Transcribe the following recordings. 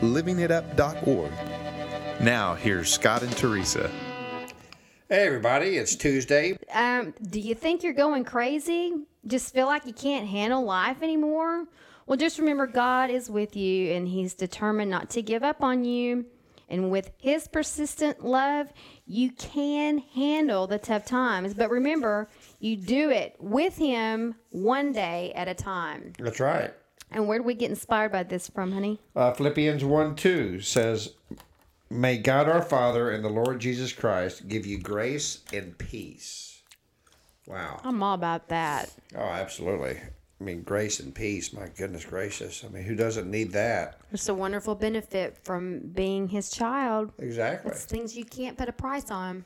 livingitup.org. Now, here's Scott and Teresa. Hey everybody, it's Tuesday. Um, do you think you're going crazy? Just feel like you can't handle life anymore? Well, just remember God is with you and He's determined not to give up on you. And with His persistent love, you can handle the tough times. But remember, you do it with Him one day at a time. That's right. And where do we get inspired by this from, honey? Uh, Philippians 1 2 says, May God our Father and the Lord Jesus Christ give you grace and peace. Wow. I'm all about that. Oh, absolutely. I mean, grace and peace. My goodness gracious. I mean, who doesn't need that? It's a wonderful benefit from being His child. Exactly. It's things you can't put a price on.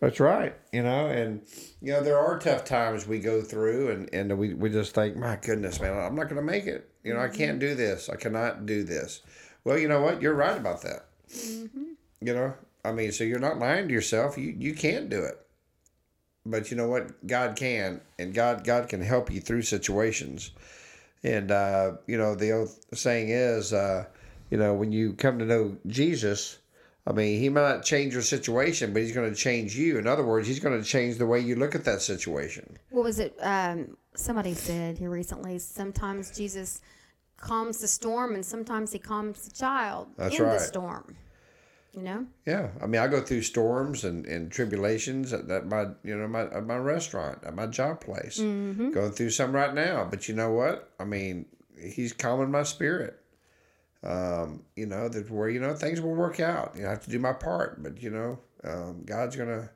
That's right. You know, and you know, there are tough times we go through and, and we, we just think, my goodness, man, I'm not gonna make it. You know, I can't do this. I cannot do this. Well, you know what? You're right about that. You know, I mean, so you're not lying to yourself. You you can't do it. But you know what? God can, and God God can help you through situations. And uh, you know, the old saying is, uh, you know, when you come to know Jesus, I mean, he might not change your situation, but he's going to change you. In other words, he's going to change the way you look at that situation. What was it? Um, somebody said here recently. Sometimes Jesus calms the storm, and sometimes he calms the child That's in right. the storm. You know, Yeah, I mean, I go through storms and, and tribulations at, at my you know my at my restaurant at my job place. Going through some right now, but you know what? I mean, he's calming my spirit. Um, you know that where you know things will work out. You know, I have to do my part, but you know, um, God's gonna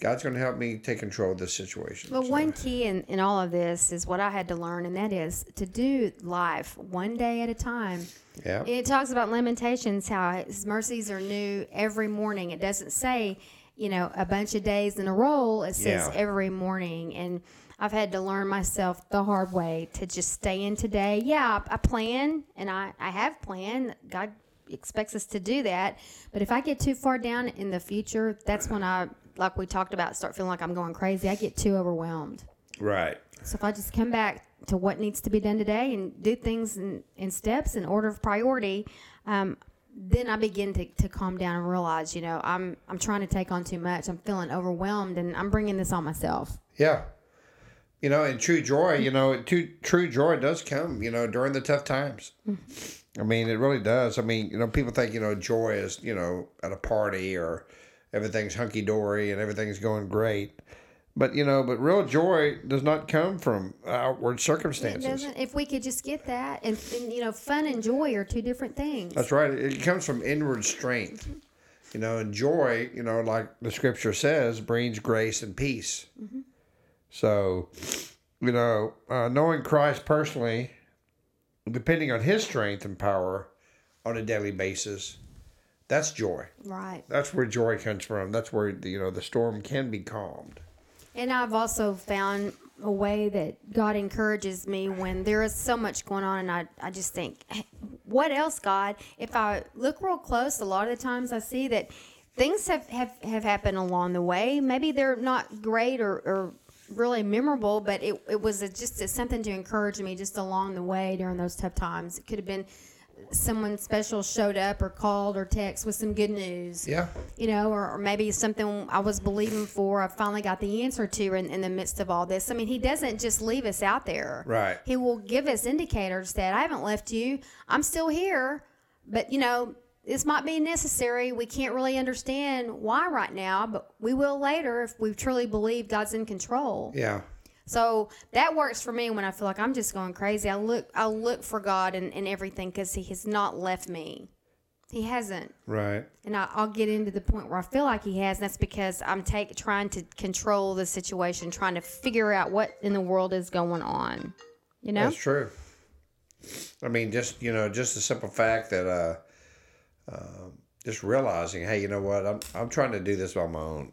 God's gonna help me take control of this situation. Well, So, one key in, in all of this is what I had to learn, and that is to do life one day at a time. yeah, It talks about Lamentations, how His mercies are new every morning. It doesn't say, you know, a bunch of days in a row. It says Yeah. every morning. And I've had to learn myself the hard way to just stay in today. Yeah, I, plan and I, I have planned. God expects us to do that. But if I get too far down in the future, that's when I, like we talked about, start feeling like I'm going crazy. I get too overwhelmed. right. So if I just come back to what needs to be done today and do things in, in steps in order of priority, um, then I begin to, to calm down and realize, you know, I'm I'm trying to take on too much. I'm feeling overwhelmed, and I'm bringing this on myself. Yeah. You know, and true joy, you know, true, true joy does come, you know, during the tough times. I mean, it really does. I mean, you know, people think, you know, joy is, you know, at a party or everything's hunky dory and everything's going great. But, you know, but real joy does not come from outward It circumstances. doesn't. If we could just get that, and, and you know, fun and joy are two different things. That's right. It comes from inward strength. You know, and joy, you know, like the scripture says, brings grace and peace. Mm-hmm. So, you know, uh, knowing Christ personally, depending on his strength and power on a daily basis, that's joy. Right. That's where joy comes from. That's where, you know, the storm can be calmed. And I've also found a way that God encourages me when there is so much going on, and I, I just think, "Hey, what else, God? If I look real close, a lot of the times I see that things have, have, have happened along the way. Maybe they're not great or, or really memorable, but it, it was a, just a, something to encourage me just along the way during those tough times. It could have been someone special showed up or called or text with some good news Yeah. you know, or, or maybe something I was believing for, I finally got the answer to in, in the midst of all this. I mean, he doesn't just leave us out there. Right. He will give us indicators that I haven't left you. I'm still here, but you know, this might be necessary. We can't really understand why right now, but we will later if we truly believe God's in control. Yeah. So that works for me when I feel like I'm just going crazy. I look, I look for God in everything because He has not left me. He hasn't. Right. And I, I'll get into the point where I feel like he has. And that's because I'm take, trying to control the situation, trying to figure out what in the world is going on. You know? That's true. I mean, just you know, just the simple fact that uh, um, just realizing, hey, you know what? I'm I'm trying to do this on my own.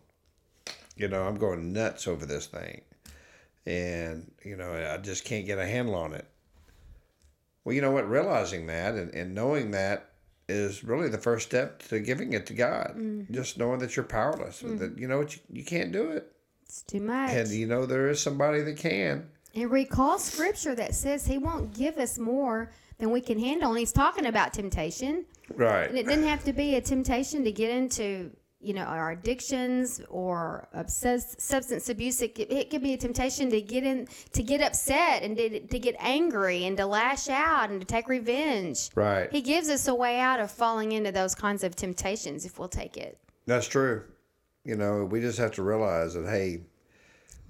You know, I'm going nuts over this thing, and you know, I just can't get a handle on it. Well, you know what? Realizing that and, and knowing that is really the first step to giving it to God. Just knowing that you're powerless, that you know what you, you can't do it, It's too much. and you know there is somebody that can. And recall scripture that says he won't give us more than we can handle. And he's talking about temptation. Right. And it didn't have to be a temptation to get into, you know, our addictions or obsess- substance abuse. It, could- it could be a temptation to get in, to get upset and to, to get angry and to lash out and to take revenge. Right. He gives us a way out of falling into those kinds of temptations if we'll take it. That's true. You know, we just have to realize that hey,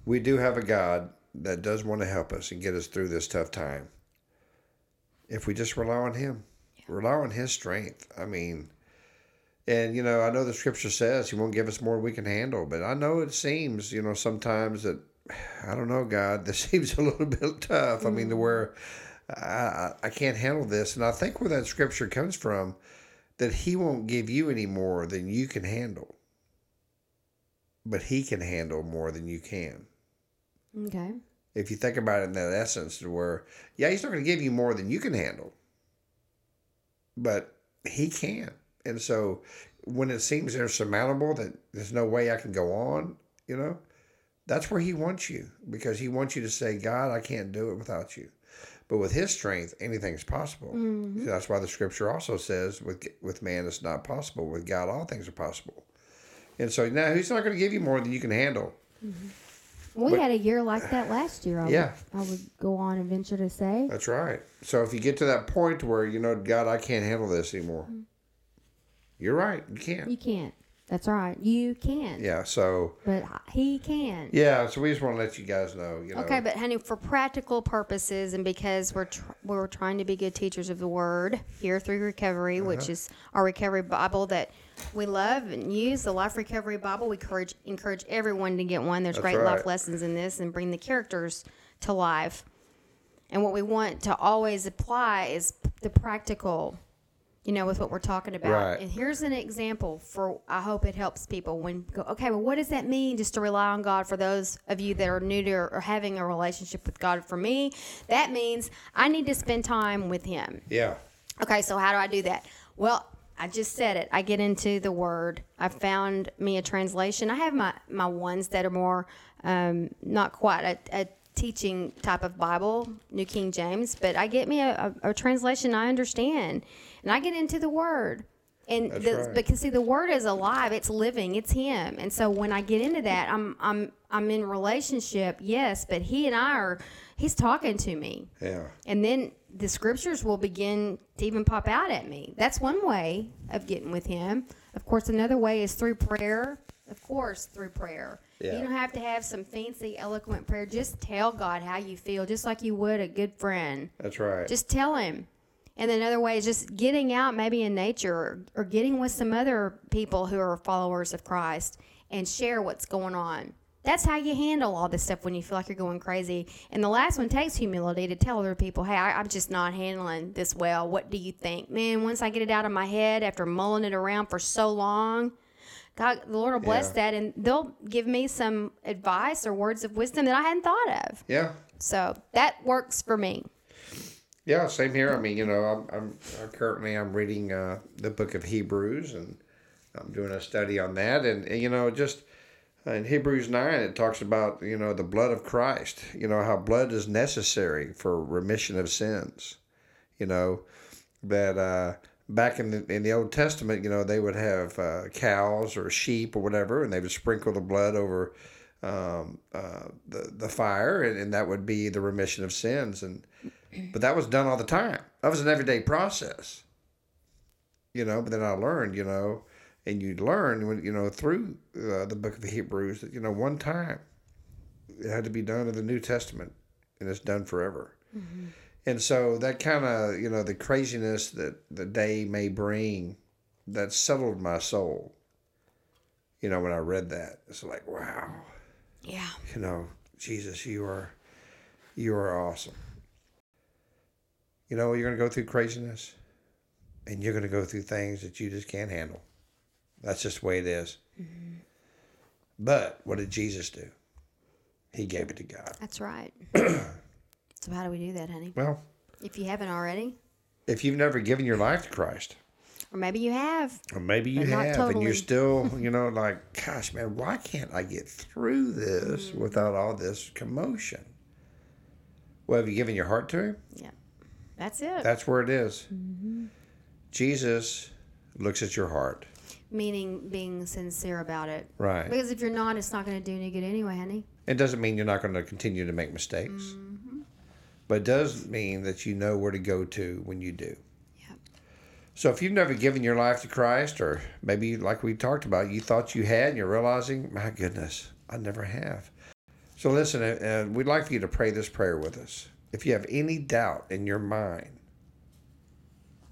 we do have a God that does want to help us and get us through this tough time. If we just rely on Him, rely on His strength. I mean, and you know, I know the Scripture says He won't give us more than we can handle, but I know it seems, you know, sometimes that I don't know, God, this seems a little bit tough. I mean, to mm. where I, I I can't handle this, and I think where that Scripture comes from, that He won't give you any more than you can handle but he can handle more than you can. Okay. If you think about it in that essence, to where, yeah, he's not going to give you more than you can handle, but he can. And so when it seems insurmountable that there's no way I can go on, you know, that's where he wants you because he wants you to say, God, I can't do it without you. But with his strength, anything's possible. Mm-hmm. That's why the scripture also says, with, with man, it's not possible. With God, all things are possible. And so now he's not going to give you more than you can handle. Mm-hmm. We But- had a year like that last year. I Yeah. Would, I would go on and venture to say. That's right. So if you get to that point where you know, God, I can't handle this anymore, you're right. You can't. You can't. That's right. You can. Yeah. So But he can. yeah. So we just want to let you guys know. You know. Okay, but honey, for practical purposes and because we're tr- we're trying to be good teachers of the word here through recovery, Uh-huh. which is our recovery Bible that we love and use, the Life Recovery Bible. We encourage encourage everyone to get one. There's That's great life lessons in this and bring the characters to life. And what we want to always apply is the practical, you know, with what we're talking about. Right. And here's an example for I hope it helps people when go, okay, well what does that mean just to rely on God for those of you that are new to or having a relationship with God? For me, that means I need to spend time with him. Yeah. Okay, so how do I do that? Well, I just said it. I get into the Word. I found me a translation. I have my my ones that are more um, not quite a, a teaching type of Bible, New King James, but I get me a, a, a translation I understand, and I get into the Word. And That's the, right. because see, the Word is alive. It's living. It's Him. And so when I get into that, I'm I'm I'm in relationship. Yes, but He and I are. He's talking to me. Yeah. And then the scriptures will begin to even pop out at me. That's one way of getting with him. Of course, another way is through prayer. Of course, through prayer. Yeah. You don't have to have some fancy, eloquent prayer. Just tell God how you feel, just like you would a good friend. That's right. Just tell him. And another way is just getting out maybe in nature or, or getting with some other people who are followers of Christ and share what's going on. That's how you handle all this stuff when you feel like you're going crazy. And the last one takes humility to tell other people, hey, I, I'm just not handling this well. What do you think? Man, once I get it out of my head after mulling it around for so long, God, the Lord will bless Yeah. that and they'll give me some advice or words of wisdom that I hadn't thought of. yeah. So that works for me. Yeah, same here. I mean, you know, I'm, I'm uh, currently I'm reading uh, the book of Hebrews, and I'm doing a study on that. And, and, you know, just in Hebrews nine, it talks about you know the blood of Christ. You know how blood is necessary for remission of sins. You know that uh, back in the in the Old Testament, you know they would have uh, cows or sheep or whatever, and they would sprinkle the blood over um, uh, the the fire, and, and that would be the remission of sins. And but that was done all the time. That was an everyday process. You know, but then I learned, you know, and you learn when you know through uh, the book of Hebrews that you know one time it had to be done in the New Testament, and it's done forever. And so that kind of you know the craziness that the day may bring, that settled my soul. You know, when I read that, it's like wow Yeah. you know, Jesus, you are, you are awesome. You know, you're going to go through craziness. and you're going to go through things that you just can't handle. That's just the way it is. But what did Jesus do? He gave it to God. That's right. so how do we do that, honey? Well, If you haven't already, if you've never given your life to Christ, or maybe you have. or maybe you have, and you're still, you know, like, gosh, man, why can't I get through this Mm-hmm. without all this commotion? Well, have you given your heart to Him? Yeah, that's it. That's where it is. Jesus looks at your heart. Meaning being sincere about it. Right. Because if you're not, it's not going to do any good anyway, honey. It doesn't mean you're not going to continue to make mistakes, but it does mean that you know where to go to when you do. Yep. So if you've never given your life to Christ, or maybe like we talked about, you thought you had, and you're realizing, my goodness, I never have. So listen, uh, uh, we'd like for you to pray this prayer with us. If you have any doubt in your mind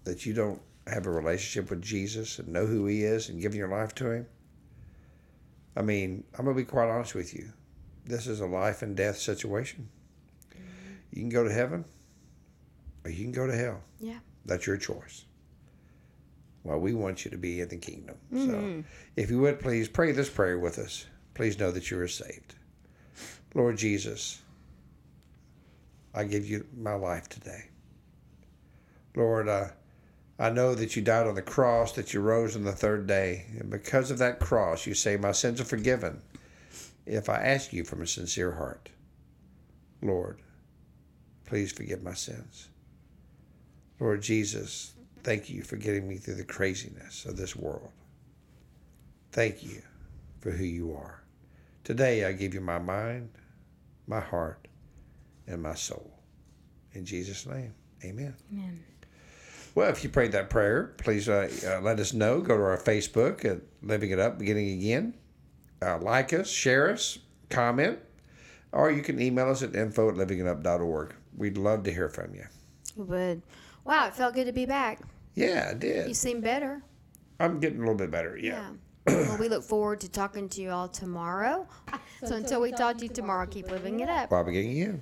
that you don't have a relationship with Jesus and know who He is and giving your life to Him, I mean, I'm going to be quite honest with you. This is a life and death situation. You can go to heaven or you can go to hell. Yeah. That's your choice. Well, we want you to be in the kingdom. So if you would please pray this prayer with us, please know that you are saved. Lord Jesus, I give you my life today. Lord, uh, I know that you died on the cross, that you rose on the third day. And because of that cross, you say, My sins are forgiven if I ask you from a sincere heart. Lord, please forgive my sins. Lord Jesus, thank you for getting me through the craziness of this world. Thank you for who you are. Today I give you my mind, my heart, and my soul. In Jesus' name, amen. Amen. Well, if you prayed that prayer, please uh, uh, let us know. Go to our Facebook at Living It Up Beginning Again. Uh, like us, share us, comment, or you can email us at info at livingitup.org. We'd love to hear from you. You would. Wow, it felt good to be back. Yeah, I did. You seem better. I'm getting a little bit better. Yeah. well, we look forward to talking to you all tomorrow. So until we talk to you tomorrow, keep living it up. While beginning again.